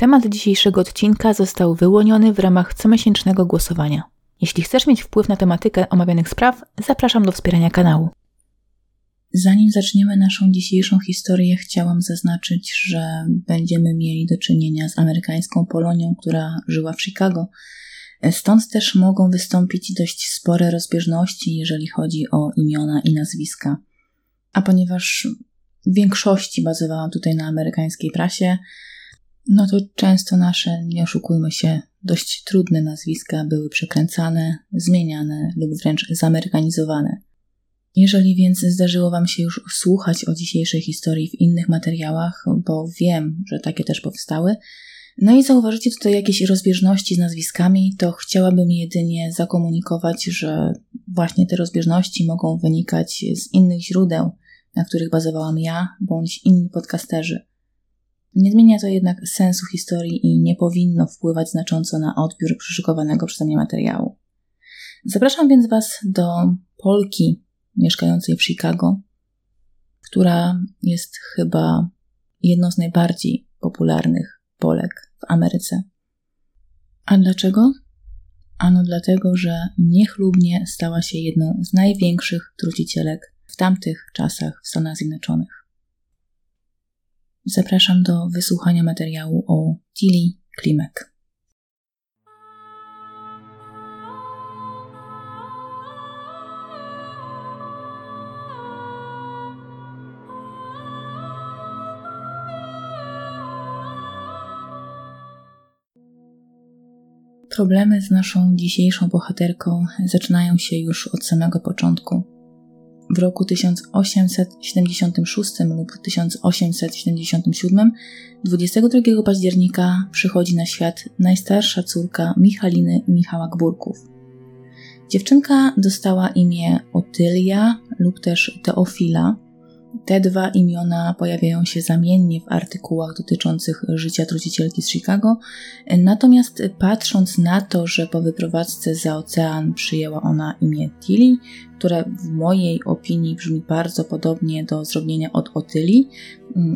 Temat dzisiejszego odcinka został wyłoniony w ramach comiesięcznego głosowania. Jeśli chcesz mieć wpływ na tematykę omawianych spraw, zapraszam do wspierania kanału. Zanim zaczniemy naszą dzisiejszą historię, chciałam zaznaczyć, że będziemy mieli do czynienia z amerykańską Polonią, która żyła w Chicago. Stąd też mogą wystąpić dość spore rozbieżności, jeżeli chodzi o imiona i nazwiska. A ponieważ w większości bazowałam tutaj na amerykańskiej prasie, no to często nasze, nie oszukujmy się, dość trudne nazwiska były przekręcane, zmieniane lub wręcz zamerykanizowane. Jeżeli więc zdarzyło Wam się już słuchać o dzisiejszej historii w innych materiałach, bo wiem, że takie też powstały, no i zauważycie tutaj jakieś rozbieżności z nazwiskami, to chciałabym jedynie zakomunikować, że właśnie te rozbieżności mogą wynikać z innych źródeł, na których bazowałam ja bądź inni podcasterzy. Nie zmienia to jednak sensu historii i nie powinno wpływać znacząco na odbiór przyszykowanego przeze mnie materiału. Zapraszam więc Was do Polki mieszkającej w Chicago, która jest chyba jedną z najbardziej popularnych Polek w Ameryce. A dlaczego? Ano dlatego, że niechlubnie stała się jedną z największych trucicielek w tamtych czasach w Stanach Zjednoczonych. Zapraszam do wysłuchania materiału o Tilly Klimek. Problemy z naszą dzisiejszą bohaterką zaczynają się już od samego początku w roku 1876 lub 1877, 22 października przychodzi na świat najstarsza córka Michaliny Michała Gburków. Dziewczynka dostała imię Otylia lub też Teofila, te dwa imiona pojawiają się zamiennie w artykułach dotyczących życia trucicielki z Chicago, natomiast patrząc na to, że po wyprowadzce za ocean przyjęła ona imię Tilly, które w mojej opinii brzmi bardzo podobnie do zrobienia od Otyli,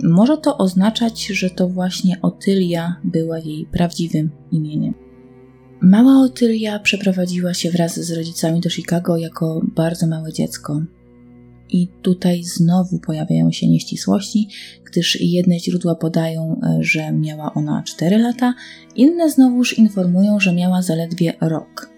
może to oznaczać, że to właśnie Otylia była jej prawdziwym imieniem. Mała Otylia przeprowadziła się wraz z rodzicami do Chicago jako bardzo małe dziecko. I tutaj znowu pojawiają się nieścisłości, gdyż jedne źródła podają, e, że miała ona 4 lata, inne znowuż informują, że miała zaledwie rok.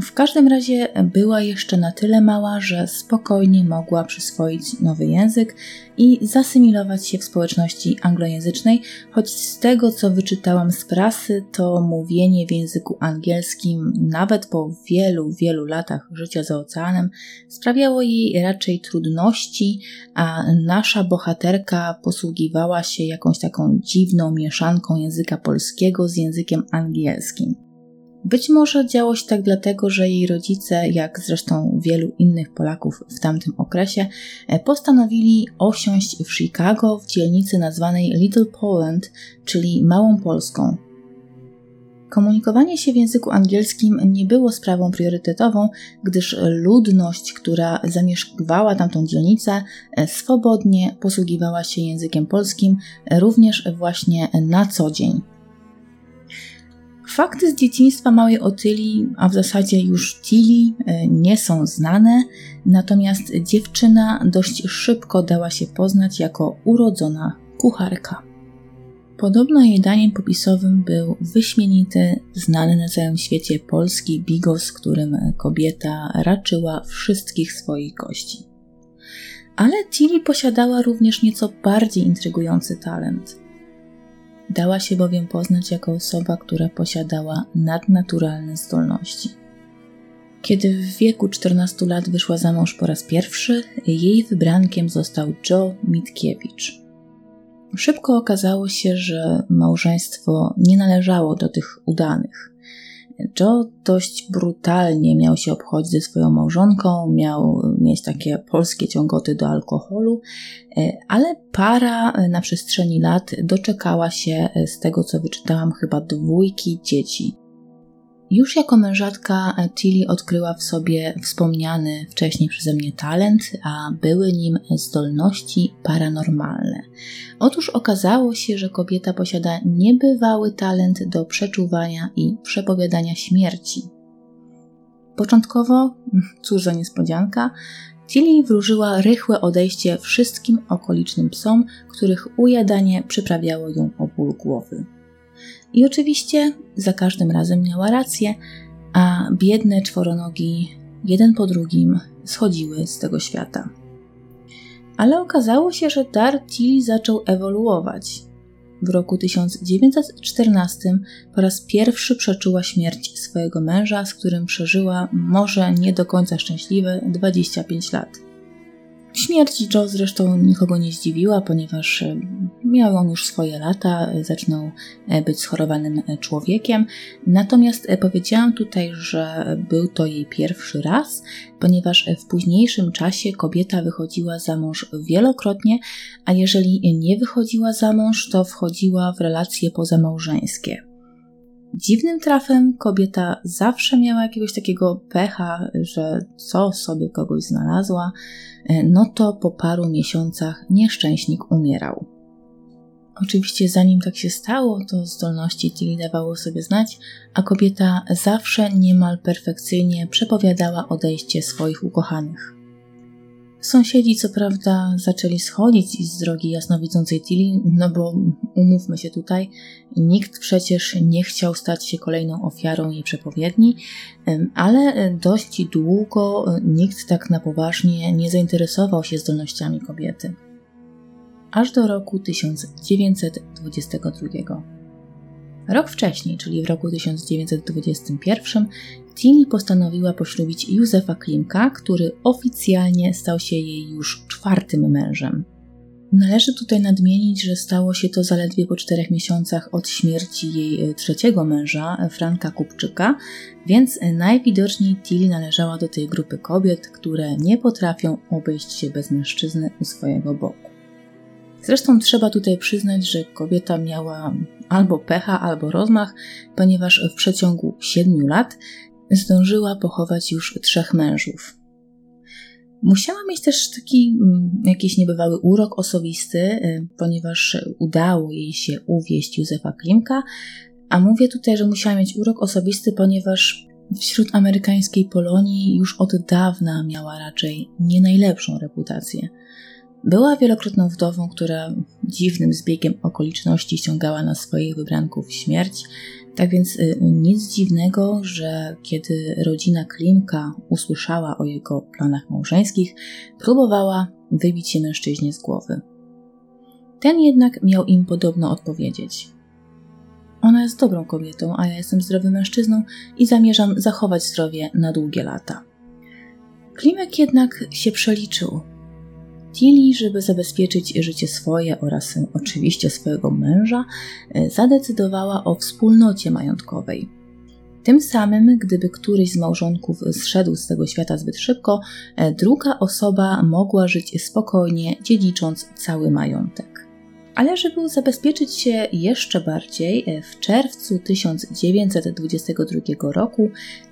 W każdym razie była jeszcze na tyle mała, że spokojnie mogła przyswoić nowy język i zasymilować się w społeczności anglojęzycznej, choć z tego co wyczytałam z prasy, to mówienie w języku angielskim, nawet po wielu, wielu latach życia za oceanem, sprawiało jej raczej trudności, a nasza bohaterka posługiwała się jakąś taką dziwną mieszanką języka polskiego z językiem angielskim. Być może działo się tak dlatego, że jej rodzice, jak zresztą wielu innych Polaków w tamtym okresie, e, postanowili osiąść w Chicago w dzielnicy nazwanej Little Poland, czyli Małą Polską. Komunikowanie się w języku angielskim nie było sprawą priorytetową, gdyż ludność, która zamieszkiwała tamtą dzielnicę, e, swobodnie posługiwała się językiem polskim również właśnie na co dzień. Fakty z dzieciństwa małej Otyli, a w zasadzie już Tili, e, nie są znane, natomiast dziewczyna dość szybko dała się poznać jako urodzona kucharka. Podobno jej daniem popisowym był wyśmienity, znany na całym świecie polski bigos, którym kobieta raczyła wszystkich swoich gości. Ale Tilly posiadała również nieco bardziej intrygujący talent – Dała się bowiem poznać jako osoba, która posiadała nadnaturalne zdolności. Kiedy w wieku 14 lat wyszła za mąż po raz pierwszy, jej wybrankiem został Joe Mitkiewicz. Szybko okazało się, że małżeństwo nie należało do tych udanych. Joe dość brutalnie miał się obchodzić ze swoją małżonką, miał mieć takie polskie ciągoty do alkoholu, e, ale para na przestrzeni lat doczekała się, e, z tego co wyczytałam, chyba dwójki dzieci. Już jako mężatka Tilly odkryła w sobie wspomniany wcześniej przeze mnie talent, a były nim zdolności paranormalne. Otóż okazało się, że kobieta posiada niebywały talent do przeczuwania i przepowiadania śmierci. Początkowo, cóż za niespodzianka, Tilly wróżyła rychłe odejście wszystkim okolicznym psom, których ujadanie przyprawiało ją o ból głowy. I oczywiście za każdym razem miała rację, a biedne czworonogi jeden po drugim schodziły z tego świata. Ale okazało się, że dar Tilly zaczął ewoluować. W roku 1914 po raz pierwszy przeczuła śmierć swojego męża, z którym przeżyła może nie do końca szczęśliwe 25 lat. Śmierć Joe zresztą nikogo nie zdziwiła, ponieważ miał on już swoje lata, e, zaczynał e, być schorowanym człowiekiem. Natomiast powiedziałam tutaj, że był to jej pierwszy raz, ponieważ w późniejszym czasie kobieta wychodziła za mąż wielokrotnie, a jeżeli nie wychodziła za mąż, to wchodziła w relacje pozamałżeńskie. Dziwnym trafem kobieta zawsze miała jakiegoś takiego pecha, że co sobie kogoś znalazła, e, no to po paru miesiącach nieszczęśnik umierał. Oczywiście zanim tak się stało, to zdolności Tilly dawało sobie znać, a kobieta zawsze niemal perfekcyjnie przepowiadała odejście swoich ukochanych. Sąsiedzi co prawda zaczęli schodzić z drogi jasnowidzącej Tilly, no bo umówmy się tutaj, nikt przecież nie chciał stać się kolejną ofiarą jej przepowiedni, ale dość długo nikt tak na poważnie nie zainteresował się zdolnościami kobiety. Aż do roku 1922. Rok wcześniej, czyli w roku 1921, Tilly postanowiła poślubić Józefa Klimka, który oficjalnie stał się jej już czwartym mężem. Należy tutaj nadmienić, że stało się to zaledwie po czterech miesiącach od śmierci jej e, trzeciego męża, Franka Kupczyka, więc najwidoczniej Tilly należała do tej grupy kobiet, które nie potrafią obejść się bez mężczyzny u swojego boku. Zresztą trzeba tutaj przyznać, że kobieta miała albo pecha, albo rozmach, ponieważ w przeciągu siedmiu lat zdążyła pochować już trzech mężów. Musiała mieć też taki mm, jakiś niebywały urok osobisty, y, ponieważ udało jej się uwieść Józefa Klimka, a mówię tutaj, że musiała mieć urok osobisty, ponieważ wśród amerykańskiej Polonii już od dawna miała raczej nie najlepszą reputację. Była wielokrotną wdową, która dziwnym zbiegiem okoliczności ściągała na swoich wybranków śmierć, tak więc y, nic dziwnego, że kiedy rodzina Klimka usłyszała o jego planach małżeńskich, próbowała wybić się mężczyźnie z głowy. Ten jednak miał im podobno odpowiedzieć. Ona jest dobrą kobietą, a ja jestem zdrowym mężczyzną i zamierzam zachować zdrowie na długie lata. Klimek jednak się przeliczył Tilly, żeby zabezpieczyć życie swoje oraz oczywiście swojego męża, e, zadecydowała o wspólnocie majątkowej. Tym samym, gdyby któryś z małżonków zszedł z tego świata zbyt szybko, e, druga osoba mogła żyć spokojnie, dziedzicząc cały majątek. Ale żeby zabezpieczyć się jeszcze bardziej, e, w czerwcu 1922 roku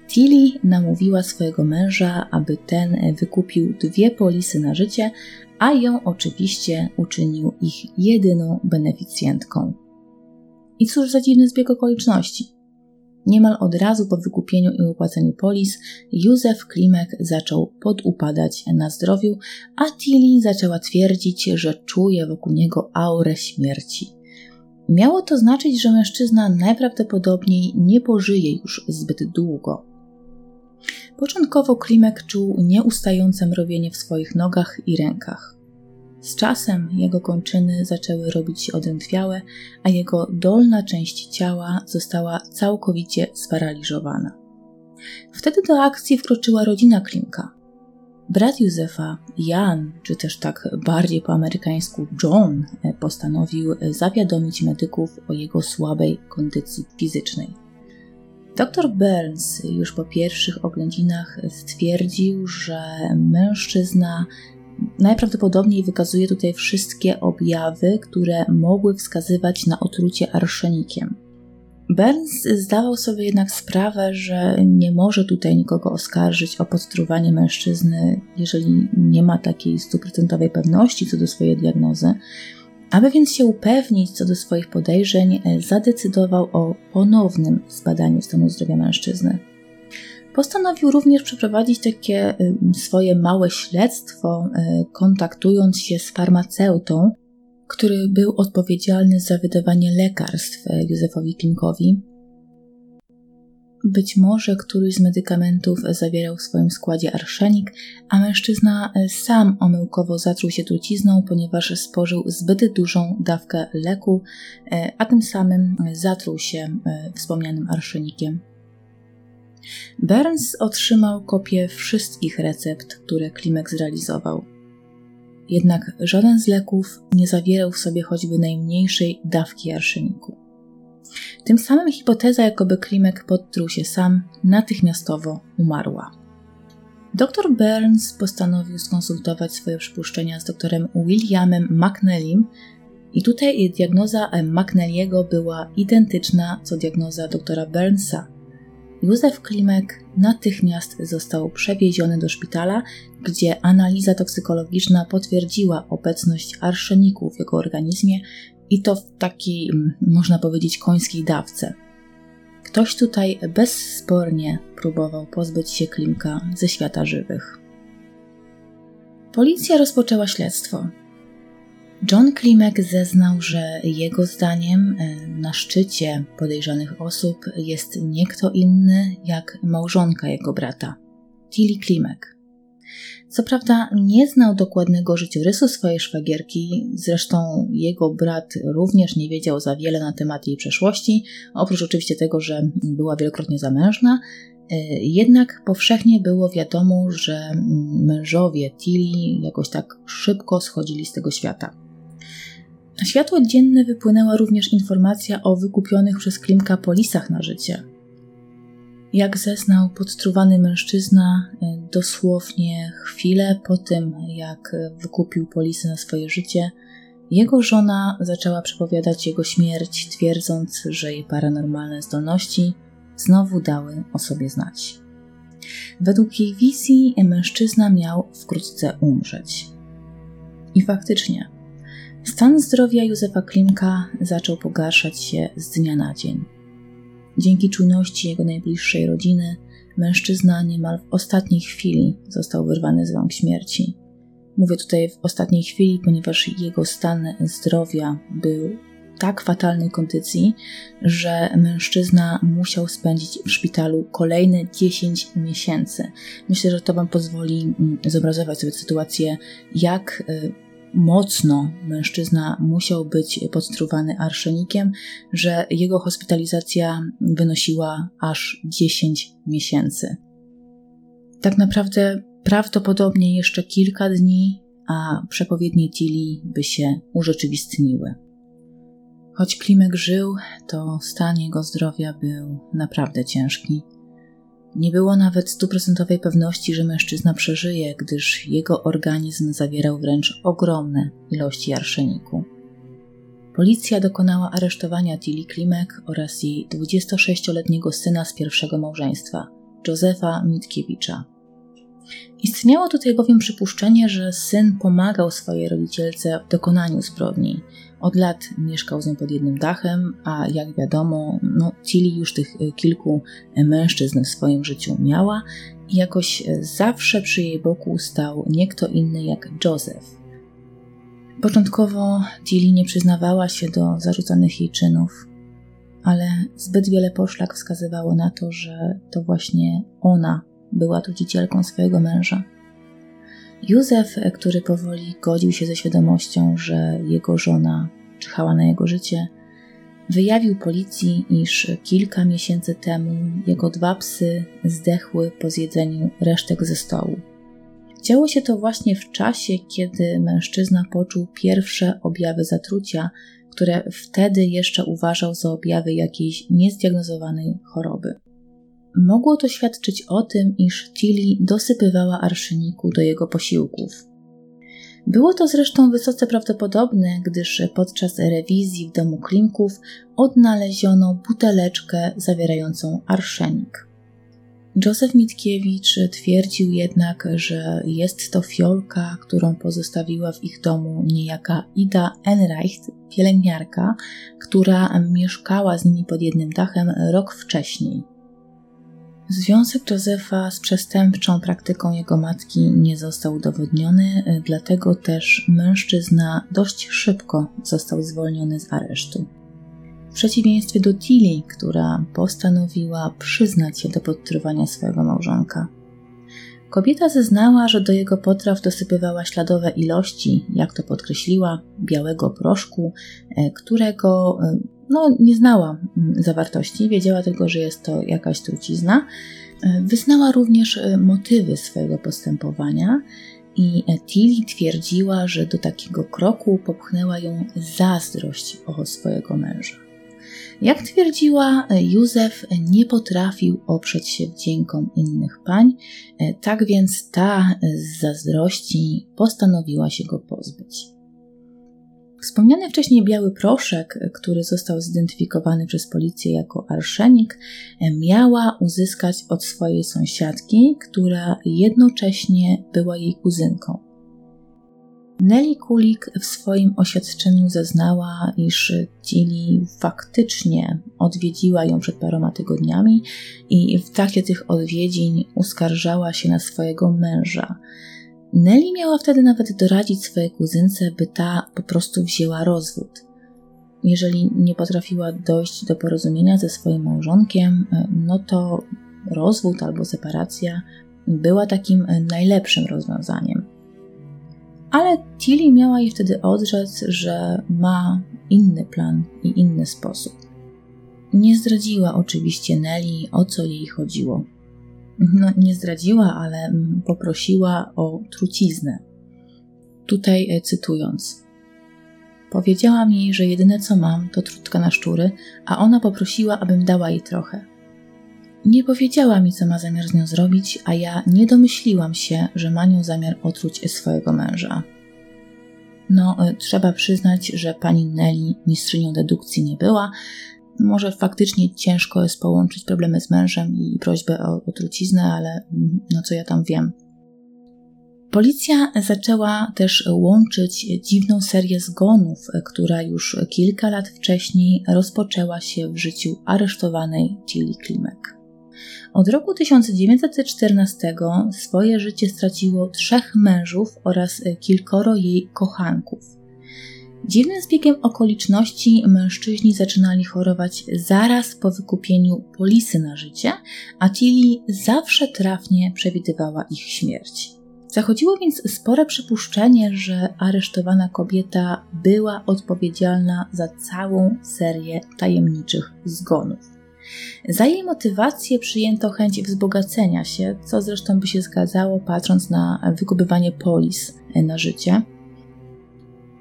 Tilly namówiła swojego męża, aby ten wykupił dwie polisy na życie, a ją oczywiście uczynił ich jedyną beneficjentką. I cóż za dziwny zbieg okoliczności. Niemal od razu po wykupieniu i upłaceniu polis, Józef Klimek zaczął podupadać na zdrowiu, a Tilly zaczęła twierdzić, że czuje wokół niego aurę śmierci. Miało to znaczyć, że mężczyzna najprawdopodobniej nie pożyje już zbyt długo. Początkowo Klimek czuł nieustające mrowienie w swoich nogach i rękach. Z czasem jego kończyny zaczęły robić się odętwiałe, a jego dolna część ciała została całkowicie sparaliżowana. Wtedy do akcji wkroczyła rodzina Klimka. Brat Józefa, Jan, czy też tak bardziej po amerykańsku John, postanowił zawiadomić medyków o jego słabej kondycji fizycznej. Dr Burns już po pierwszych oględzinach stwierdził, że mężczyzna najprawdopodobniej wykazuje tutaj wszystkie objawy, które mogły wskazywać na otrucie arszenikiem. Burns zdawał sobie jednak sprawę, że nie może tutaj nikogo oskarżyć o podtruwanie mężczyzny, jeżeli nie ma takiej stuprocentowej pewności co do swojej diagnozy. Aby więc się upewnić co do swoich podejrzeń, zadecydował o ponownym zbadaniu stanu zdrowia mężczyzny. Postanowił również przeprowadzić takie swoje małe śledztwo, e, kontaktując się z farmaceutą, który był odpowiedzialny za wydawanie lekarstw e, Józefowi Klimkowi. Być może któryś z medykamentów zawierał w swoim składzie arszenik, a mężczyzna e, sam omyłkowo zatruł się trucizną, ponieważ spożył zbyt dużą dawkę leku, a tym samym zatruł się wspomnianym arszenikiem. Burns otrzymał kopię wszystkich recept, które Klimek zrealizował. Jednak żaden z leków nie zawierał w sobie choćby najmniejszej dawki arszeniku. Tym samym hipoteza, jakoby Klimek podtruł się sam, natychmiastowo umarła. Dr Burns postanowił skonsultować swoje przypuszczenia z doktorem Williamem McNellym i tutaj diagnoza McNelliego była identyczna co diagnoza doktora Burnsa, Józef Klimek natychmiast został przewieziony do szpitala, gdzie analiza toksykologiczna potwierdziła obecność arszeniku w jego organizmie i to w takiej, mm, można powiedzieć, końskiej dawce. Ktoś tutaj bezspornie próbował pozbyć się Klimka ze świata żywych. Policja rozpoczęła śledztwo. John Klimek zeznał, że jego zdaniem e, na szczycie podejrzanych osób jest nie kto inny jak małżonka jego brata, Tilly Klimek. Co prawda nie znał dokładnego życiorysu swojej szwagierki, zresztą jego brat również nie wiedział za wiele na temat jej przeszłości, oprócz oczywiście tego, że była wielokrotnie zamężna, e, jednak powszechnie było wiadomo, że mężowie Tilly jakoś tak szybko schodzili z tego świata. Na światło dzienne wypłynęła również informacja o wykupionych przez Klimka polisach na życie. Jak zeznał podtruwany mężczyzna, e, dosłownie chwilę po tym, jak wykupił polisy na swoje życie, jego żona zaczęła przepowiadać jego śmierć, twierdząc, że jej paranormalne zdolności znowu dały o sobie znać. Według jej wizji mężczyzna miał wkrótce umrzeć. I faktycznie, Stan zdrowia Józefa Klimka zaczął pogarszać się z dnia na dzień. Dzięki czujności jego najbliższej rodziny, mężczyzna niemal w ostatniej chwili został wyrwany z rąk śmierci. Mówię tutaj w ostatniej chwili, ponieważ jego stan zdrowia był tak fatalnej kondycji, że mężczyzna musiał spędzić w szpitalu kolejne 10 miesięcy. Myślę, że to Wam pozwoli mm, zobrazować sobie sytuację, jak y, mocno mężczyzna musiał być podtruwany arszenikiem, że jego hospitalizacja wynosiła aż 10 miesięcy. Tak naprawdę prawdopodobnie jeszcze kilka dni, a przepowiednie Tili by się urzeczywistniły. Choć Klimek żył, to stan jego zdrowia był naprawdę ciężki. Nie było nawet stuprocentowej pewności, że mężczyzna przeżyje, gdyż jego organizm zawierał wręcz ogromne ilości arszeniku. Policja dokonała aresztowania Tilly Klimek oraz jej 26-letniego syna z pierwszego małżeństwa, Józefa Mitkiewicza. Istniało tutaj bowiem przypuszczenie, że syn pomagał swojej rodzicielce w dokonaniu zbrodni, od lat mieszkał z nią pod jednym dachem, a jak wiadomo, no, Tilly już tych e, kilku e, mężczyzn w swoim życiu miała i jakoś e, zawsze przy jej boku stał nie kto inny jak Joseph. Początkowo Tilly nie przyznawała się do zarzucanych jej czynów, ale zbyt wiele poszlak wskazywało na to, że to właśnie ona była trucicielką swojego męża. Józef, który powoli godził się ze świadomością, że jego żona czyhała na jego życie, wyjawił policji, iż kilka miesięcy temu jego dwa psy zdechły po zjedzeniu resztek ze stołu. Działo się to właśnie w czasie, kiedy mężczyzna poczuł pierwsze objawy zatrucia, które wtedy jeszcze uważał za objawy jakiejś niezdiagnozowanej choroby. Mogło to świadczyć o tym, iż Tilly dosypywała arszeniku do jego posiłków. Było to zresztą wysoce prawdopodobne, gdyż podczas rewizji w domu Klimków odnaleziono buteleczkę zawierającą arszenik. Józef Mitkiewicz twierdził jednak, że jest to fiolka, którą pozostawiła w ich domu niejaka Ida Enreicht, pielęgniarka, która mieszkała z nimi pod jednym dachem rok wcześniej. Związek Józefa z przestępczą praktyką jego matki nie został udowodniony, dlatego też mężczyzna dość szybko został zwolniony z aresztu. W przeciwieństwie do Tilly, która postanowiła przyznać się do podtruwania swojego małżonka. Kobieta zeznała, że do jego potraw dosypywała śladowe ilości, jak to podkreśliła, białego proszku, e, którego e, no, nie znała mm, zawartości, wiedziała tylko, że jest to jakaś trucizna. E, wyznała również motywy swojego postępowania i Tilly twierdziła, że do takiego kroku popchnęła ją zazdrość o swojego męża. Jak twierdziła, Józef nie potrafił oprzeć się wdziękom innych pań, tak więc ta z zazdrości postanowiła się go pozbyć. Wspomniany wcześniej biały proszek, który został zidentyfikowany przez policję jako arszenik, miała uzyskać od swojej sąsiadki, która jednocześnie była jej kuzynką. Nelly Kulik w swoim oświadczeniu zeznała, iż Tilly faktycznie odwiedziła ją przed paroma tygodniami i w trakcie tych odwiedzin uskarżała się na swojego męża. Nelly miała wtedy nawet doradzić swojej kuzynce, by ta po prostu wzięła rozwód. Jeżeli nie potrafiła dojść do porozumienia ze swoim małżonkiem, no to rozwód albo separacja była takim najlepszym rozwiązaniem. Ale Tilly miała jej wtedy odrzec, że ma inny plan i inny sposób. Nie zdradziła oczywiście Nelly, o co jej chodziło. No, nie zdradziła, ale poprosiła o truciznę. Tutaj e, cytując. Powiedziałam jej, że jedyne co mam to trutka na szczury, a ona poprosiła, abym dała jej trochę. Nie powiedziała mi, co ma zamiar z nią zrobić, a ja nie domyśliłam się, że ma nią zamiar otruć swojego męża. No, e, trzeba przyznać, że pani Nelly mistrzynią dedukcji nie była. Może faktycznie ciężko jest połączyć problemy z mężem i prośbę o, o truciznę, ale mm, no co ja tam wiem. Policja zaczęła też łączyć dziwną serię zgonów, e, która już kilka lat wcześniej rozpoczęła się w życiu aresztowanej Tilly Klimek. Od roku 1914 swoje życie straciło trzech mężów oraz kilkoro jej kochanków. Dziwnym zbiegiem okoliczności mężczyźni zaczynali chorować zaraz po wykupieniu polisy na życie, a Tilly zawsze trafnie przewidywała ich śmierć. Zachodziło więc spore przypuszczenie, że aresztowana kobieta była odpowiedzialna za całą serię tajemniczych zgonów. Za jej motywację przyjęto chęć wzbogacenia się, co zresztą by się zgadzało, patrząc na wykupywanie polis na życie.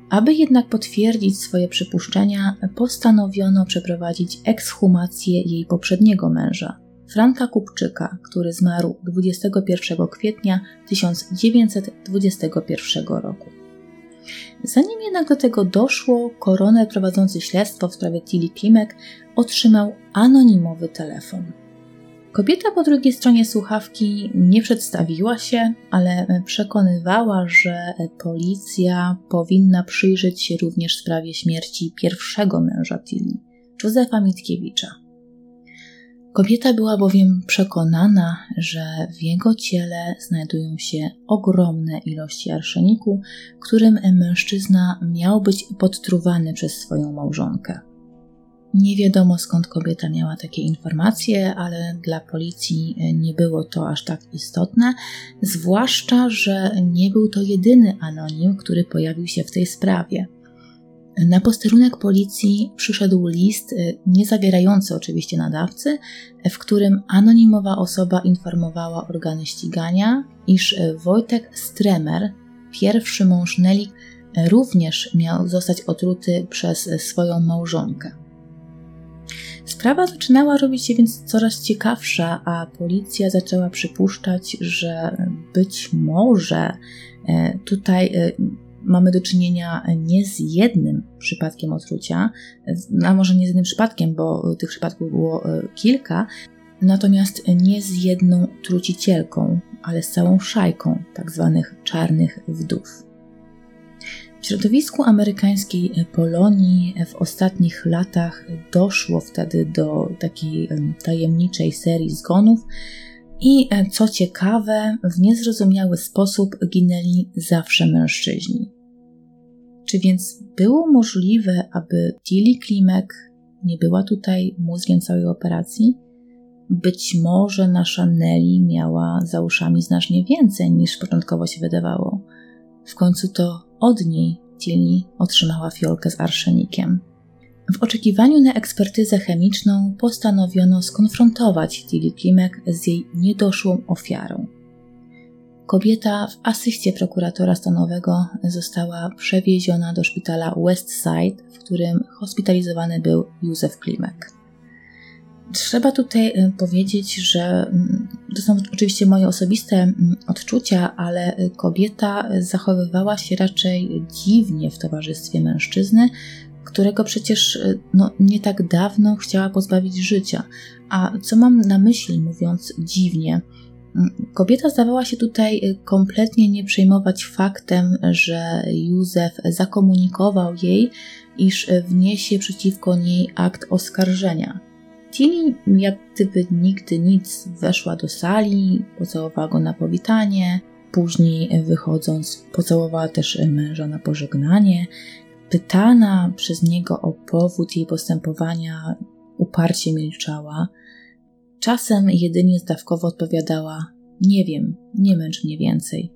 Aby jednak potwierdzić swoje przypuszczenia, postanowiono przeprowadzić ekshumację jej poprzedniego męża, Franka Kupczyka, który zmarł 21 kwietnia 1921 roku. Zanim jednak do tego doszło, koroner prowadzący śledztwo w sprawie Tilly Klimek otrzymał anonimowy telefon. Kobieta po drugiej stronie słuchawki nie przedstawiła się, ale przekonywała, że policja powinna przyjrzeć się również sprawie śmierci pierwszego męża Tilly, Józefa Mitkiewicza. Kobieta była bowiem przekonana, że w jego ciele znajdują się ogromne ilości arszeniku, którym mężczyzna miał być podtruwany przez swoją małżonkę. Nie wiadomo skąd kobieta miała takie informacje, ale dla policji nie było to aż tak istotne, zwłaszcza, że nie był to jedyny anonim, który pojawił się w tej sprawie. Na posterunek policji przyszedł list, y, nie zawierający oczywiście nadawcy, w którym anonimowa osoba informowała organy ścigania, iż y, Wojtek Stremer, pierwszy mąż Nelly, również miał zostać otruty przez swoją małżonkę. Sprawa zaczynała robić się więc coraz ciekawsza, a policja zaczęła przypuszczać, że być może y, tutaj mamy do czynienia nie z jednym przypadkiem otrucia, a może nie z jednym przypadkiem, bo tych przypadków było kilka, natomiast nie z jedną trucicielką, ale z całą szajką tzw. Tak czarnych wdów. W środowisku amerykańskiej Polonii w ostatnich latach doszło wtedy do takiej tajemniczej serii zgonów, i e, co ciekawe, w niezrozumiały sposób ginęli zawsze mężczyźni. Czy więc było możliwe, aby Tilly Klimek nie była tutaj mózgiem całej operacji? Być może nasza Nelly miała za uszami znacznie więcej niż początkowo się wydawało. W końcu to od niej Tilly otrzymała fiolkę z arszenikiem. W oczekiwaniu na ekspertyzę chemiczną postanowiono skonfrontować Tilly Klimek z jej niedoszłą ofiarą. Kobieta w asyście prokuratora stanowego została przewieziona do szpitala Westside, w którym hospitalizowany był Józef Klimek. Trzeba tutaj e, powiedzieć, że mm, to są oczywiście moje osobiste mm, odczucia, ale kobieta zachowywała się raczej dziwnie w towarzystwie mężczyzny, którego przecież e, no, nie tak dawno chciała pozbawić życia. A co mam na myśli, mówiąc dziwnie? Mm, kobieta zdawała się tutaj e, kompletnie nie przejmować faktem, że Józef zakomunikował jej, iż wniesie przeciwko niej akt oskarżenia. Tilly, jak gdyby nigdy nic, weszła do sali, pocałowała go na powitanie, później wychodząc, pocałowała też męża na pożegnanie Pytana przez niego o powód jej postępowania, uparcie milczała. Czasem jedynie zdawkowo odpowiadała: Nie wiem, nie męcz mnie więcej.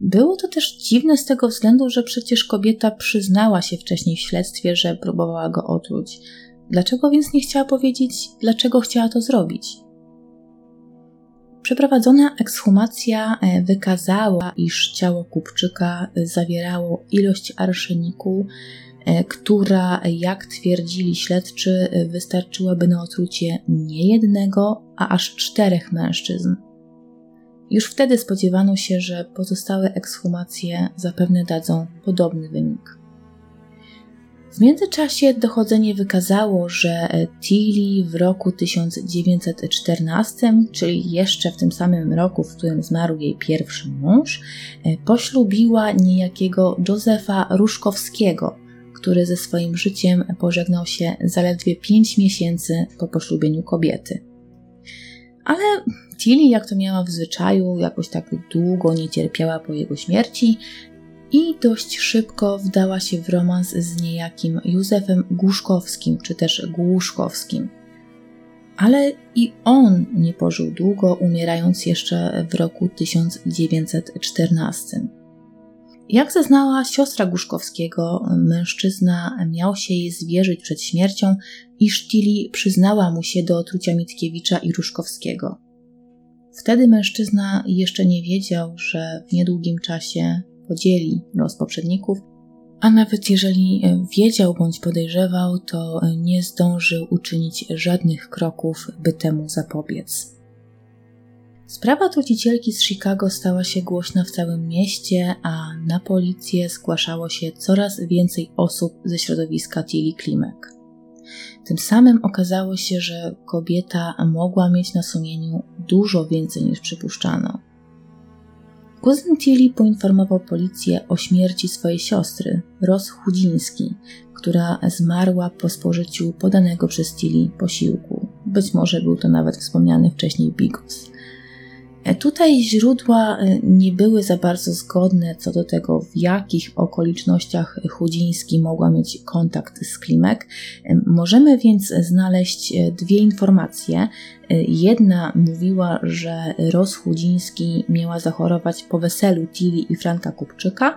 Było to też dziwne z tego względu, że przecież kobieta przyznała się wcześniej w śledztwie, że próbowała go otruć. Dlaczego więc nie chciała powiedzieć, dlaczego chciała to zrobić? Przeprowadzona ekshumacja e, wykazała, iż ciało kupczyka zawierało ilość arszeniku, e, która, jak twierdzili śledczy, wystarczyłaby na otrucie nie jednego, a aż czterech mężczyzn. Już wtedy spodziewano się, że pozostałe ekshumacje zapewne dadzą podobny wynik. W międzyczasie dochodzenie wykazało, że Tilly w roku 1914, czyli jeszcze w tym samym roku, w którym zmarł jej pierwszy mąż, poślubiła niejakiego Józefa Ruszkowskiego, który ze swoim życiem pożegnał się zaledwie 5 miesięcy po poślubieniu kobiety. Ale Tilly, jak to miała w zwyczaju, jakoś tak długo nie cierpiała po jego śmierci, i dość szybko wdała się w romans z niejakim Józefem Głuszkowskim, czy też Głuszkowskim. Ale i on nie pożył długo, umierając jeszcze w roku 1914. Jak zeznała siostra Głuszkowskiego, mężczyzna miał się jej zwierzyć przed śmiercią i Sztili przyznała mu się do otrucia Mickiewicza i Ruszkowskiego. Wtedy mężczyzna jeszcze nie wiedział, że w niedługim czasie podzieli los poprzedników, a nawet jeżeli e, wiedział bądź podejrzewał, to e, nie zdążył uczynić żadnych kroków, by temu zapobiec. Sprawa trucicielki z Chicago stała się głośna w całym mieście, a na policję zgłaszało się coraz więcej osób ze środowiska Tilly Klimek. Tym samym okazało się, że kobieta mogła mieć na sumieniu dużo więcej niż przypuszczano. Kuzyn Tilly poinformował policję o śmierci swojej siostry, Ros Chudziński, która zmarła po spożyciu podanego przez Tilly posiłku. Być może był to nawet wspomniany wcześniej bigos. E, tutaj źródła e, nie były za bardzo zgodne co do tego, w jakich okolicznościach Chudziński mogła mieć kontakt z Klimek. E, możemy więc znaleźć dwie informacje. Jedna mówiła, że Ros Chudziński miała zachorować po weselu Tili i Franka Kupczyka,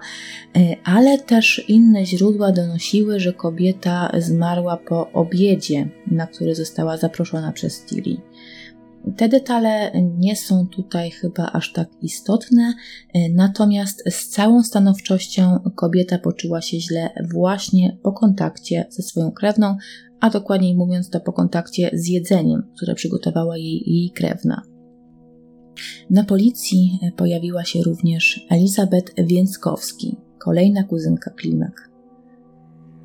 ale też inne źródła donosiły, że kobieta zmarła po obiedzie, na który została zaproszona przez Tili. Te detale nie są tutaj chyba aż tak istotne, e, natomiast z całą stanowczością kobieta poczuła się źle właśnie po kontakcie ze swoją krewną, a dokładniej mówiąc to po kontakcie z jedzeniem, które przygotowała jej jej krewna. Na policji pojawiła się również Elizabeth Więckowski, kolejna kuzynka Klimek.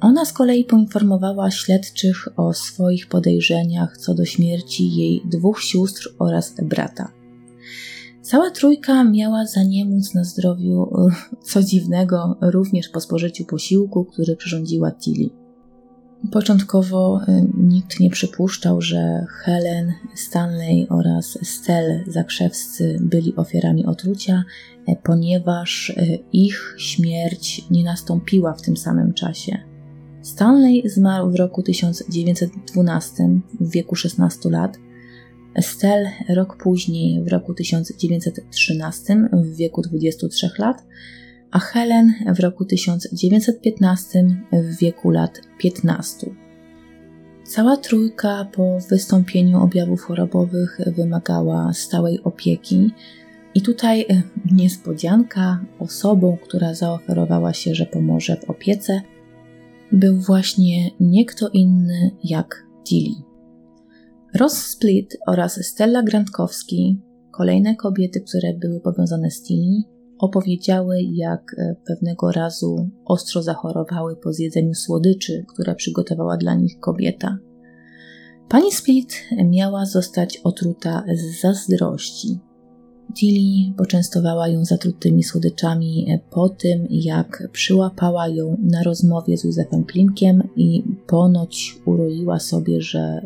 Ona z kolei poinformowała śledczych o swoich podejrzeniach co do śmierci jej dwóch sióstr oraz brata. Cała trójka miała zaniemóc na zdrowiu, co dziwnego, również po spożyciu posiłku, który przyrządziła Tilly. Początkowo y, nikt nie przypuszczał, że Helen, Stanley oraz Stell Zakrzewscy byli ofiarami otrucia, e, ponieważ y, ich śmierć nie nastąpiła w tym samym czasie. Stanley zmarł w roku 1912 w wieku 16 lat, Stell rok później w roku 1913 w wieku 23 lat, a Helen w roku 1915 w wieku lat 15. Cała trójka po wystąpieniu objawów chorobowych wymagała stałej opieki. I tutaj e, niespodzianka, osobą, która zaoferowała się, że pomoże w opiece, był właśnie nie kto inny jak Tilly. Ross Split oraz Stella Grantkowski, kolejne kobiety, które były powiązane z Tilly, opowiedziały, jak e, pewnego razu ostro zachorowały po zjedzeniu słodyczy, które przygotowała dla nich kobieta. Pani Split miała zostać otruta z zazdrości. Tilly poczęstowała ją zatrutymi słodyczami e, po tym, jak przyłapała ją na rozmowie z Józefem Klimkiem i ponoć uroiła sobie, że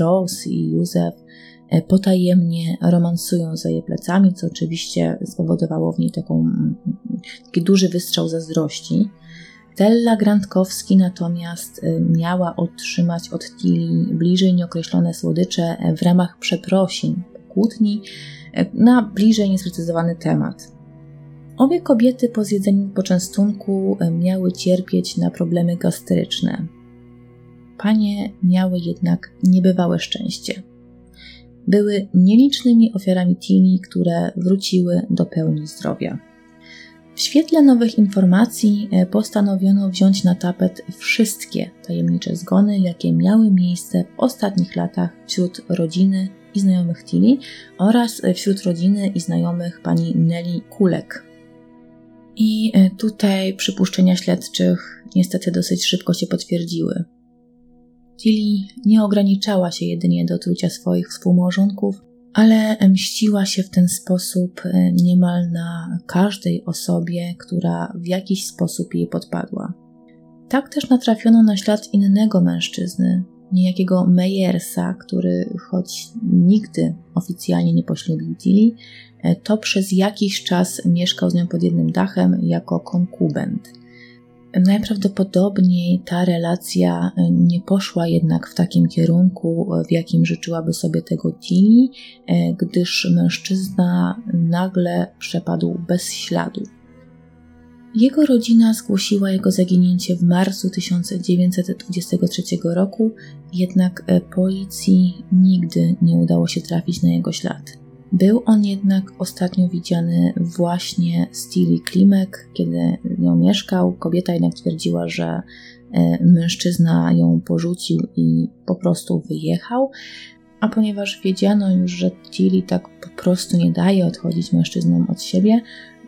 Ross i Józef E, potajemnie romansują za jej plecami, co oczywiście spowodowało w niej taką, mm, taki duży wystrzał zazdrości. Stella Grantkowski natomiast e, miała otrzymać od Tilly bliżej nieokreślone słodycze e, w ramach przeprosin, kłótni na bliżej niesprecyzowany temat. Obie kobiety po zjedzeniu poczęstunku miały cierpieć na problemy gastryczne. Panie miały jednak niebywałe szczęście były nielicznymi ofiarami Tini, które wróciły do pełni zdrowia. W świetle nowych informacji e, postanowiono wziąć na tapet wszystkie tajemnicze zgony, jakie miały miejsce w ostatnich latach wśród rodziny i znajomych Tilly oraz wśród rodziny i znajomych pani Nelly Kulek. I e, tutaj przypuszczenia śledczych niestety dosyć szybko się potwierdziły. Tilly nie ograniczała się jedynie do trucia swoich współmałżonków, ale mściła się w ten sposób e, niemal na każdej osobie, która w jakiś sposób jej podpadła. Tak też natrafiono na ślad innego mężczyzny, niejakiego Meyersa, który choć nigdy oficjalnie nie poślubił Tilly, e, to przez jakiś czas mieszkał z nią pod jednym dachem jako konkubent. Najprawdopodobniej ta relacja e, nie poszła jednak w takim kierunku, w jakim życzyłaby sobie tego Tini, e, gdyż mężczyzna nagle przepadł bez śladu. Jego rodzina zgłosiła jego zaginięcie w marcu 1923 roku, jednak e, policji nigdy nie udało się trafić na jego ślad. Był on jednak ostatnio widziany właśnie z Tilly Klimek, kiedy nią mieszkał. Kobieta jednak twierdziła, że e, mężczyzna ją porzucił i po prostu wyjechał. A ponieważ wiedziano już, że Tilly tak po prostu nie daje odchodzić mężczyznom od siebie,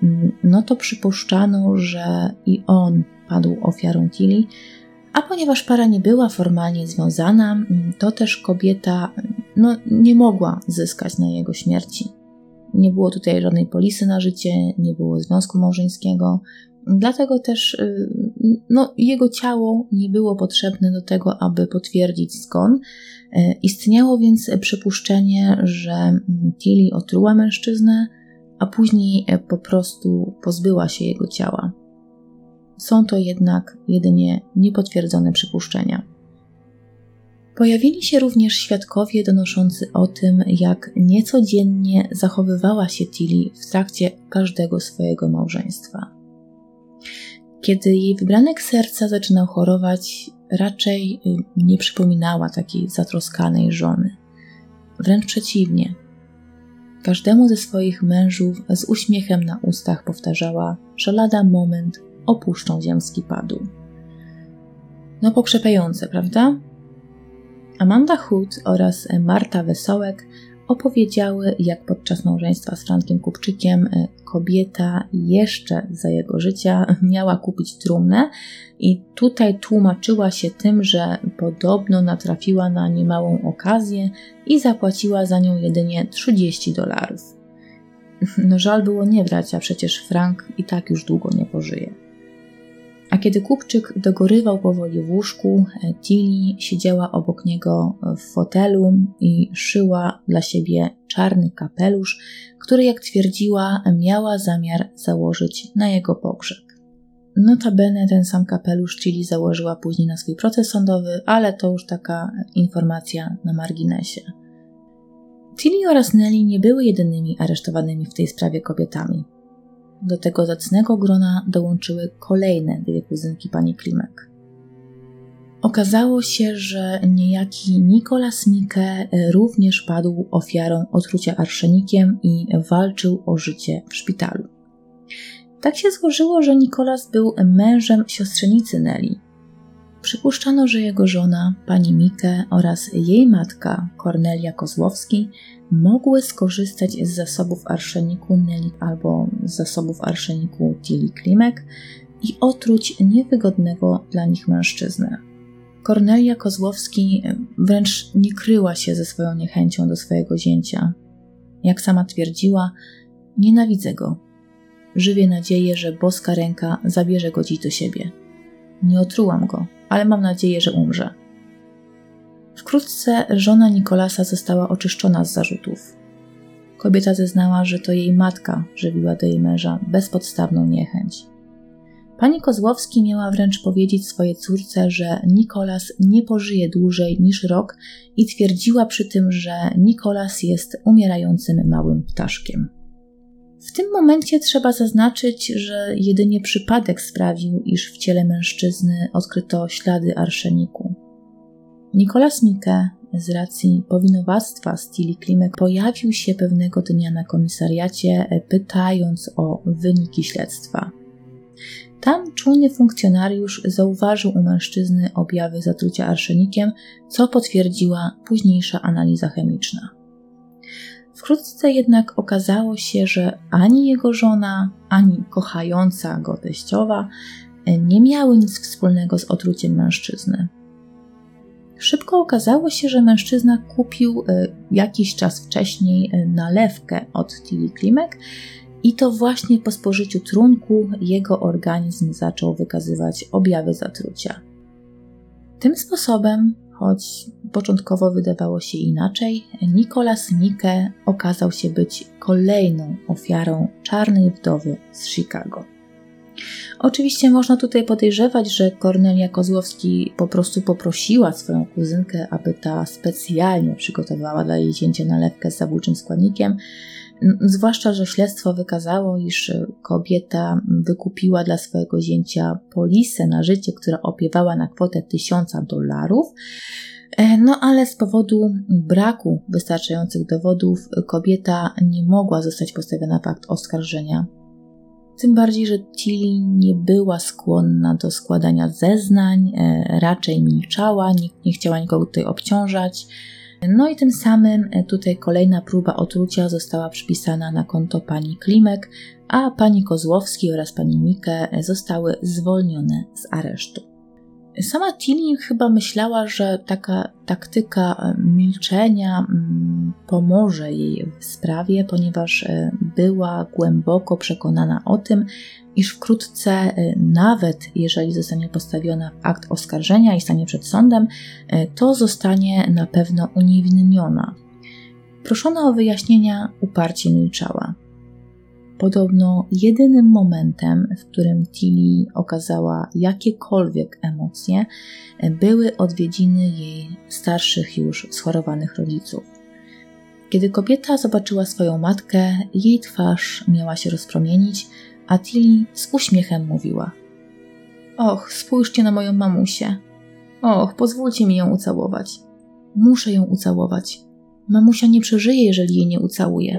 mm, no to przypuszczano, że i on padł ofiarą Tilly. A ponieważ para nie była formalnie związana, mm, to też kobieta no, nie mogła zyskać na jego śmierci. Nie było tutaj żadnej polisy na życie, nie było związku małżeńskiego, dlatego też y, no, jego ciało nie było potrzebne do tego, aby potwierdzić zgon. Y, istniało więc przypuszczenie, że Tilly otruła mężczyznę, a później po prostu pozbyła się jego ciała. Są to jednak jedynie niepotwierdzone przypuszczenia. Pojawili się również świadkowie donoszący o tym, jak niecodziennie zachowywała się Tilly w trakcie każdego swojego małżeństwa. Kiedy jej wybranek serca zaczynał chorować, raczej y, nie przypominała takiej zatroskanej żony. Wręcz przeciwnie. Każdemu ze swoich mężów z uśmiechem na ustach powtarzała, że lada moment opuszczą ziemski padł. No pokrzepiające, prawda? Amanda Hood oraz Marta Wesołek opowiedziały, jak podczas małżeństwa z Frankiem Kupczykiem kobieta jeszcze za jego życia miała kupić trumnę i tutaj tłumaczyła się tym, że podobno natrafiła na niemałą okazję i zapłaciła za nią jedynie 30 dolarów. No żal było nie brać, a przecież Frank i tak już długo nie pożyje. A kiedy kupczyk dogorywał powoli w łóżku, Tilly siedziała obok niego w fotelu i szyła dla siebie czarny kapelusz, który, jak twierdziła, miała zamiar założyć na jego pogrzeb. Notabene ten sam kapelusz Chili założyła później na swój proces sądowy, ale to już taka informacja na marginesie. Tilly oraz Nelly nie były jedynymi aresztowanymi w tej sprawie kobietami. Do tego zacnego grona dołączyły kolejne dwie kuzynki pani Klimek. Okazało się, że niejaki Nikolas Mike również padł ofiarą otrucia arszenikiem i walczył o życie w szpitalu. Tak się złożyło, że Nikolas był mężem siostrzenicy Nelly. Przypuszczano, że jego żona, pani Mike oraz jej matka, Kornelia Kozłowski, mogły skorzystać z zasobów arszeniku Nelly albo z zasobów arszeniku Tilly Klimek i otruć niewygodnego dla nich mężczyznę. Kornelia Kozłowski wręcz nie kryła się ze swoją niechęcią do swojego zięcia. Jak sama twierdziła, nienawidzę go. Żywię nadzieję, że boska ręka zabierze go dziś do siebie. Nie otrułam go, ale mam nadzieję, że umrze. Wkrótce żona Nikolasa została oczyszczona z zarzutów. Kobieta zeznała, że to jej matka żywiła do jej męża bezpodstawną niechęć. Pani Kozłowski miała wręcz powiedzieć swojej córce, że Nikolas nie pożyje dłużej niż rok i twierdziła przy tym, że Nikolas jest umierającym małym ptaszkiem. W tym momencie trzeba zaznaczyć, że jedynie przypadek sprawił, iż w ciele mężczyzny odkryto ślady arszeniku. Nikolas Mike z racji powinowactwa Stili Klimek pojawił się pewnego dnia na komisariacie, pytając o wyniki śledztwa. Tam czujny funkcjonariusz zauważył u mężczyzny objawy zatrucia arszenikiem, co potwierdziła późniejsza analiza chemiczna. Wkrótce jednak okazało się, że ani jego żona, ani kochająca go teściowa nie miały nic wspólnego z otruciem mężczyzny. Szybko okazało się, że mężczyzna kupił e, jakiś czas wcześniej e, nalewkę od Tilly Klimek i to właśnie po spożyciu trunku jego organizm zaczął wykazywać objawy zatrucia. Tym sposobem, choć początkowo wydawało się inaczej, Nicolas Nike okazał się być kolejną ofiarą czarnej wdowy z Chicago. Oczywiście można tutaj podejrzewać, że Kornelia Kozłowski po prostu poprosiła swoją kuzynkę, aby ta specjalnie przygotowała dla jej zięcia nalewkę z zabójczym składnikiem, zwłaszcza, że śledztwo wykazało, iż kobieta wykupiła dla swojego zięcia polisę na życie, która opiewała na kwotę 1000 dolarów. E, no ale z powodu braku wystarczających dowodów kobieta nie mogła zostać postawiona w akt oskarżenia tym bardziej, że Tilly nie była skłonna do składania zeznań, e, raczej milczała, nie, nie chciała nikogo tutaj obciążać. No i tym samym e, tutaj kolejna próba otrucia została przypisana na konto pani Klimek, a pani Kozłowski oraz pani Mike zostały zwolnione z aresztu. Sama Tilly chyba myślała, że taka taktyka e, milczenia mm, pomoże jej w sprawie, ponieważ e, była głęboko przekonana o tym, iż wkrótce, e, nawet jeżeli zostanie postawiona w akt oskarżenia i stanie przed sądem, to zostanie na pewno uniewinniona. Proszona o wyjaśnienia uparcie milczała. Podobno jedynym momentem, w którym Tilly okazała jakiekolwiek emocje, były odwiedziny jej starszych już schorowanych rodziców. Kiedy kobieta zobaczyła swoją matkę, jej twarz miała się rozpromienić, a Tilly z uśmiechem mówiła: Och, spójrzcie na moją mamusię. Och, pozwólcie mi ją ucałować. Muszę ją ucałować. Mamusia nie przeżyje, jeżeli jej nie ucałuję.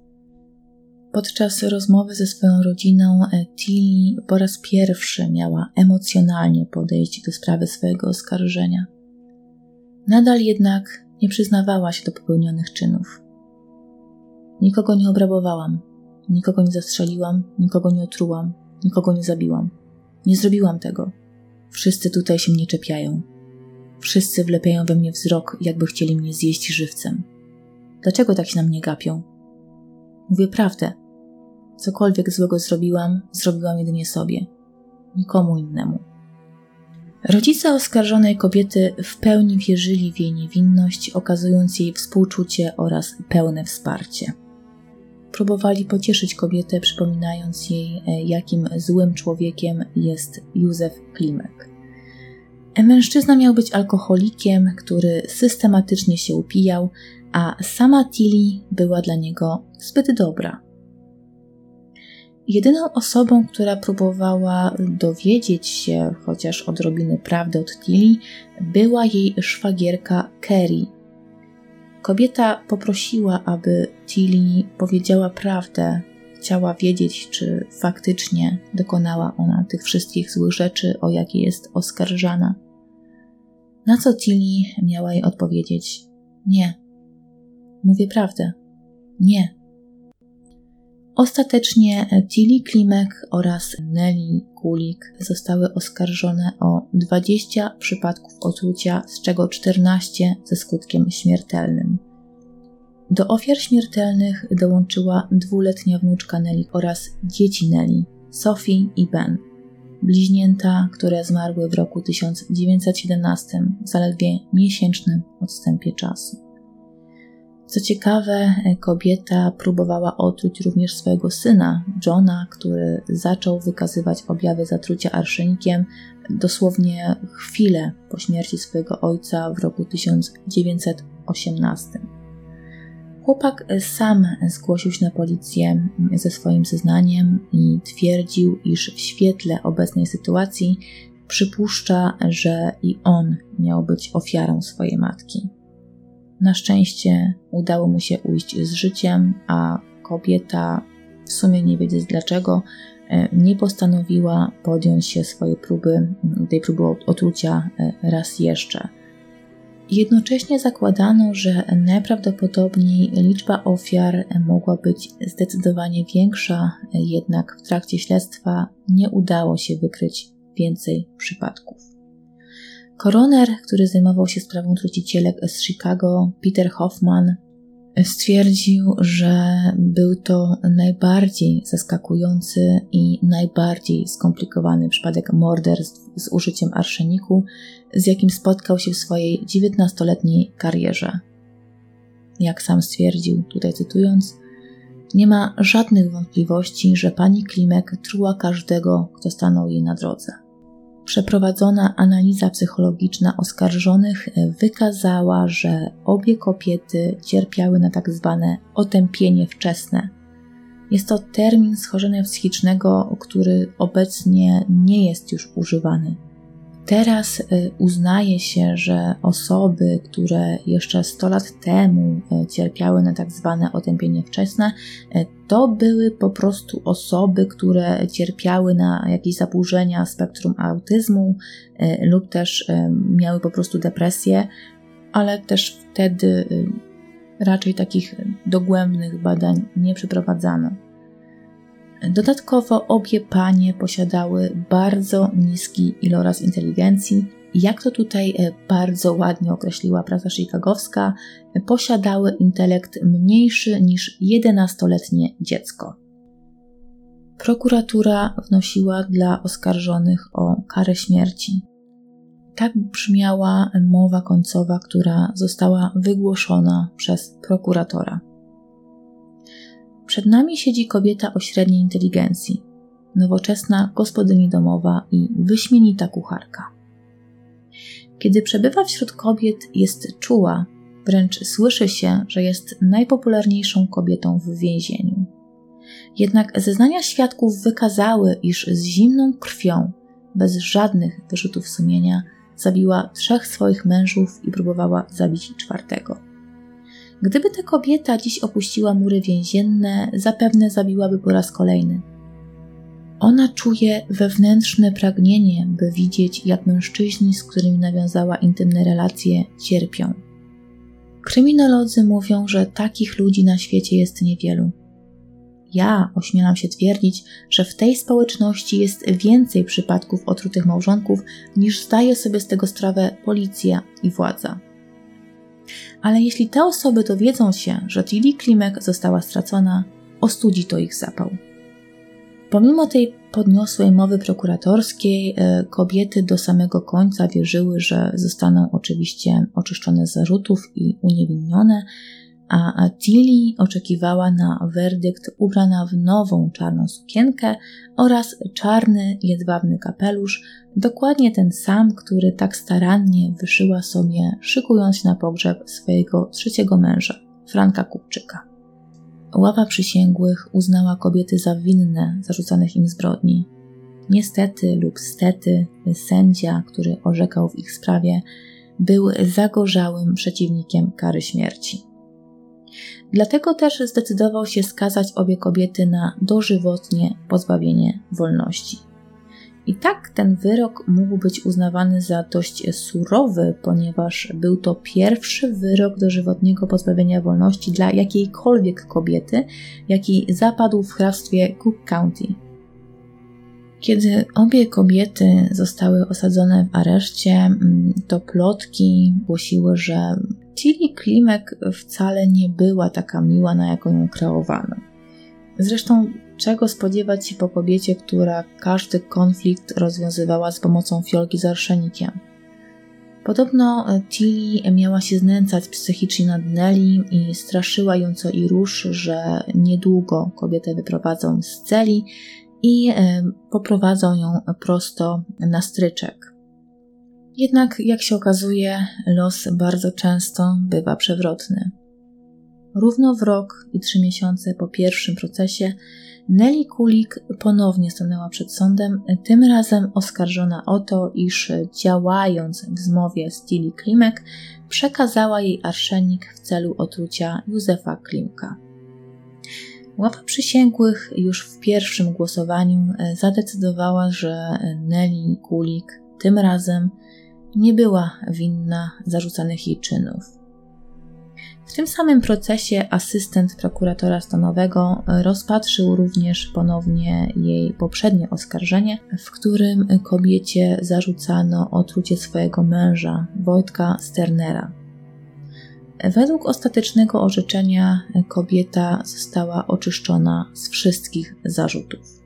Podczas rozmowy ze swoją rodziną e, Tilly po raz pierwszy miała emocjonalnie podejść do sprawy swojego oskarżenia. Nadal jednak nie przyznawała się do popełnionych czynów. Nikogo nie obrabowałam. Nikogo nie zastrzeliłam, nikogo nie otrułam, nikogo nie zabiłam. Nie zrobiłam tego. Wszyscy tutaj się mnie czepiają. Wszyscy wlepiają we mnie wzrok, jakby chcieli mnie zjeść żywcem. Dlaczego tak się na mnie gapią? Mówię prawdę. Cokolwiek złego zrobiłam, zrobiłam jedynie sobie, nikomu innemu. Rodzice oskarżonej kobiety w pełni wierzyli w jej niewinność, okazując jej współczucie oraz pełne wsparcie. Próbowali pocieszyć kobietę, przypominając jej, e, jakim złym człowiekiem jest Józef Klimek. Mężczyzna miał być alkoholikiem, który systematycznie się upijał, a sama Tilly była dla niego zbyt dobra. Jedyną osobą, która próbowała dowiedzieć się chociaż odrobiny prawdy od Tilly, była jej szwagierka Kerry. Kobieta poprosiła, aby Tilly powiedziała prawdę. Chciała wiedzieć, czy faktycznie dokonała ona tych wszystkich złych rzeczy, o jakie jest oskarżana. Na co Tilly miała jej odpowiedzieć: Nie. Mówię prawdę. Nie. Ostatecznie Tilly Klimek oraz Nelly Kulik zostały oskarżone o 20 przypadków otrucia, z czego 14 ze skutkiem śmiertelnym. Do ofiar śmiertelnych dołączyła dwuletnia wnuczka Nelly oraz dzieci Nelly, Sophie i Ben. Bliźnięta, które zmarły w roku 1917, w zaledwie miesięcznym odstępie czasu. Co ciekawe, kobieta próbowała otruć również swojego syna, Johna, który zaczął wykazywać objawy zatrucia arszenikiem dosłownie chwilę po śmierci swojego ojca w roku 1918. Chłopak sam zgłosił się na policję ze swoim zeznaniem i twierdził, iż w świetle obecnej sytuacji przypuszcza, że i on miał być ofiarą swojej matki. Na szczęście udało mu się ujść z życiem, a kobieta, w sumie nie wiedząc dlaczego, e, nie postanowiła podjąć się swojej próby, tej próby otrucia e, raz jeszcze. Jednocześnie zakładano, że najprawdopodobniej liczba ofiar mogła być zdecydowanie większa, jednak w trakcie śledztwa nie udało się wykryć więcej przypadków. Koroner, który zajmował się sprawą trucicielek z Chicago, Peter Hoffman, stwierdził, że był to najbardziej zaskakujący i najbardziej skomplikowany przypadek morderstw z użyciem arszeniku, z jakim spotkał się w swojej 19-letniej karierze. Jak sam stwierdził, tutaj cytując, nie ma żadnych wątpliwości, że pani Klimek truła każdego, kto stanął jej na drodze. Przeprowadzona analiza psychologiczna oskarżonych wykazała, że obie kobiety cierpiały na tak zwane otępienie wczesne. Jest to termin schorzenia psychicznego, który obecnie nie jest już używany. Teraz y, uznaje się, że osoby, które jeszcze 100 lat temu y, cierpiały na tak zwane otępienie wczesne, y, to były po prostu osoby, które cierpiały na jakieś zaburzenia spektrum autyzmu lub też miały po prostu depresję, ale też wtedy raczej takich dogłębnych badań nie przeprowadzano. Dodatkowo obie panie posiadały bardzo niski iloraz inteligencji jak to tutaj e, bardzo ładnie określiła prasa chicagowska, posiadały intelekt mniejszy niż 11-letnie dziecko. Prokuratura wnosiła dla oskarżonych o karę śmierci. Tak brzmiała mowa końcowa, która została wygłoszona przez prokuratora. Przed nami siedzi kobieta o średniej inteligencji, nowoczesna gospodyni domowa i wyśmienita kucharka. Kiedy przebywa wśród kobiet, jest czuła, wręcz słyszy się, że jest najpopularniejszą kobietą w więzieniu. Jednak zeznania świadków wykazały, iż z zimną krwią, bez żadnych wyrzutów sumienia, zabiła trzech swoich mężów i próbowała zabić czwartego. Gdyby ta kobieta dziś opuściła mury więzienne, zapewne zabiłaby po raz kolejny. Ona czuje wewnętrzne pragnienie, by widzieć, jak mężczyźni, z którymi nawiązała intymne relacje, cierpią. Kryminolodzy mówią, że takich ludzi na świecie jest niewielu. Ja ośmielam się twierdzić, że w tej społeczności jest więcej przypadków otrutych małżonków, niż zdaje sobie z tego sprawę policja i władza. Ale jeśli te osoby dowiedzą się, że Tilly Klimek została stracona, ostudzi to ich zapał. Pomimo tej podniosłej mowy prokuratorskiej, e, kobiety do samego końca wierzyły, że zostaną oczywiście oczyszczone z zarzutów i uniewinnione, a Tilly oczekiwała na werdykt ubrana w nową czarną sukienkę oraz czarny jedwabny kapelusz, dokładnie ten sam, który tak starannie wyszyła sobie, szykując na pogrzeb swojego trzeciego męża, Franka Kupczyka. Ława przysięgłych uznała kobiety za winne zarzucanych im zbrodni. Niestety lub stety, sędzia, który orzekał w ich sprawie, był zagorzałym przeciwnikiem kary śmierci. Dlatego też zdecydował się skazać obie kobiety na dożywotnie pozbawienie wolności. I tak ten wyrok mógł być uznawany za dość surowy, ponieważ był to pierwszy wyrok dożywotniego pozbawienia wolności dla jakiejkolwiek kobiety, jaki zapadł w hrabstwie Cook County. Kiedy obie kobiety zostały osadzone w areszcie, mm, to plotki głosiły, że Tilly Klimek wcale nie była taka miła, na jaką ją kreowano. Zresztą, czego spodziewać się po kobiecie, która każdy konflikt rozwiązywała z pomocą fiolki z arszenikiem? Podobno Tilly miała się znęcać psychicznie nad Nelly i straszyła ją co i rusz, że niedługo kobietę wyprowadzą z celi i poprowadzą ją prosto na stryczek. Jednak, jak się okazuje, los bardzo często bywa przewrotny. Równo w rok i trzy miesiące po pierwszym procesie Nelly Kulik ponownie stanęła przed sądem, tym razem oskarżona o to, iż działając w zmowie z Tilly Klimek, przekazała jej arszenik w celu otrucia Józefa Klimka. Ława przysięgłych już w pierwszym głosowaniu e, zadecydowała, że Nelly Kulik tym razem nie była winna zarzucanych jej czynów. W tym samym procesie asystent prokuratora stanowego rozpatrzył również ponownie jej poprzednie oskarżenie, w którym kobiecie zarzucano otrucie swojego męża, Wojtka Sternera. Według ostatecznego orzeczenia kobieta została oczyszczona z wszystkich zarzutów.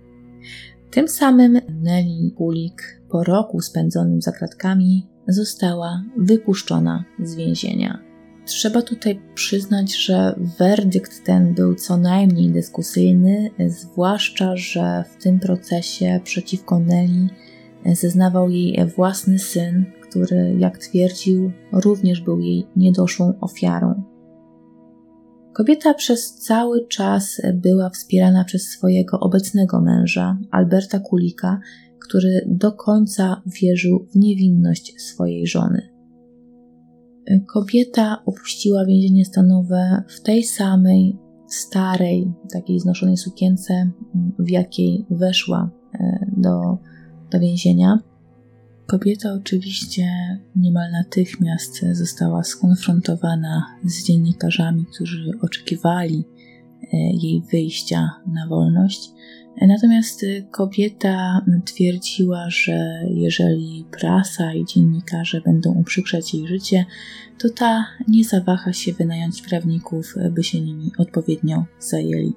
Tym samym Nelly Gulik po roku spędzonym za kratkami została wypuszczona z więzienia. Trzeba tutaj przyznać, że werdykt ten był co najmniej dyskusyjny, zwłaszcza, że w tym procesie przeciwko Nelly zeznawał jej własny syn, który, jak twierdził, również był jej niedoszłą ofiarą. Kobieta przez cały czas była wspierana przez swojego obecnego męża, Alberta Kulika, który do końca wierzył w niewinność swojej żony. Kobieta opuściła więzienie stanowe w tej samej starej, takiej znoszonej sukience, w jakiej weszła e, do, do więzienia. Kobieta oczywiście niemal natychmiast została skonfrontowana z dziennikarzami, którzy oczekiwali e, jej wyjścia na wolność. Natomiast kobieta twierdziła, że jeżeli prasa i dziennikarze będą uprzykrzać jej życie, to ta nie zawaha się wynająć prawników, by się nimi odpowiednio zajęli.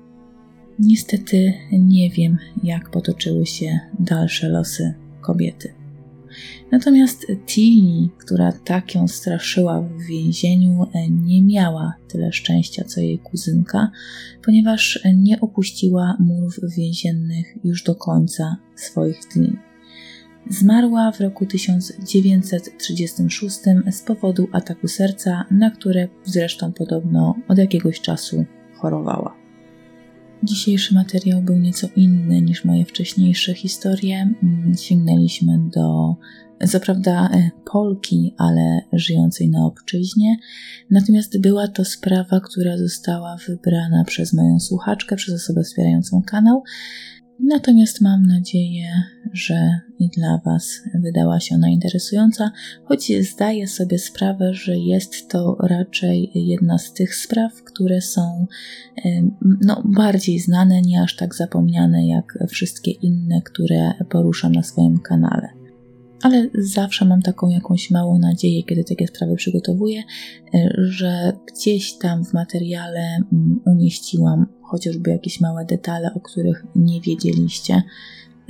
Niestety nie wiem, jak potoczyły się dalsze losy kobiety. Natomiast Tilly, która tak ją straszyła w więzieniu, nie miała tyle szczęścia co jej kuzynka, ponieważ nie opuściła murów więziennych już do końca swoich dni. Zmarła w roku 1936 z powodu ataku serca, na które zresztą podobno od jakiegoś czasu chorowała. Dzisiejszy materiał był nieco inny niż moje wcześniejsze historie. Sięgnęliśmy do co prawda e, Polki, ale żyjącej na obczyźnie. Natomiast była to sprawa, która została wybrana przez moją słuchaczkę, przez osobę wspierającą kanał. Natomiast mam nadzieję, że i dla Was wydała się ona interesująca, choć zdaję sobie sprawę, że jest to raczej jedna z tych spraw, które są no, bardziej znane, nie aż tak zapomniane jak wszystkie inne, które poruszam na swoim kanale ale zawsze mam taką jakąś małą nadzieję, kiedy takie sprawy przygotowuję, e, że gdzieś tam w materiale mm, umieściłam chociażby jakieś małe detale, o których nie wiedzieliście.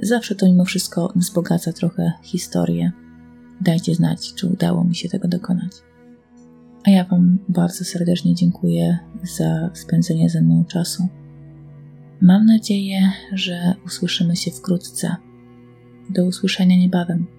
Zawsze to mimo wszystko wzbogaca trochę historię. Dajcie znać, czy udało mi się tego dokonać. A ja Wam bardzo serdecznie dziękuję za spędzenie ze mną czasu. Mam nadzieję, że usłyszymy się wkrótce. Do usłyszenia niebawem.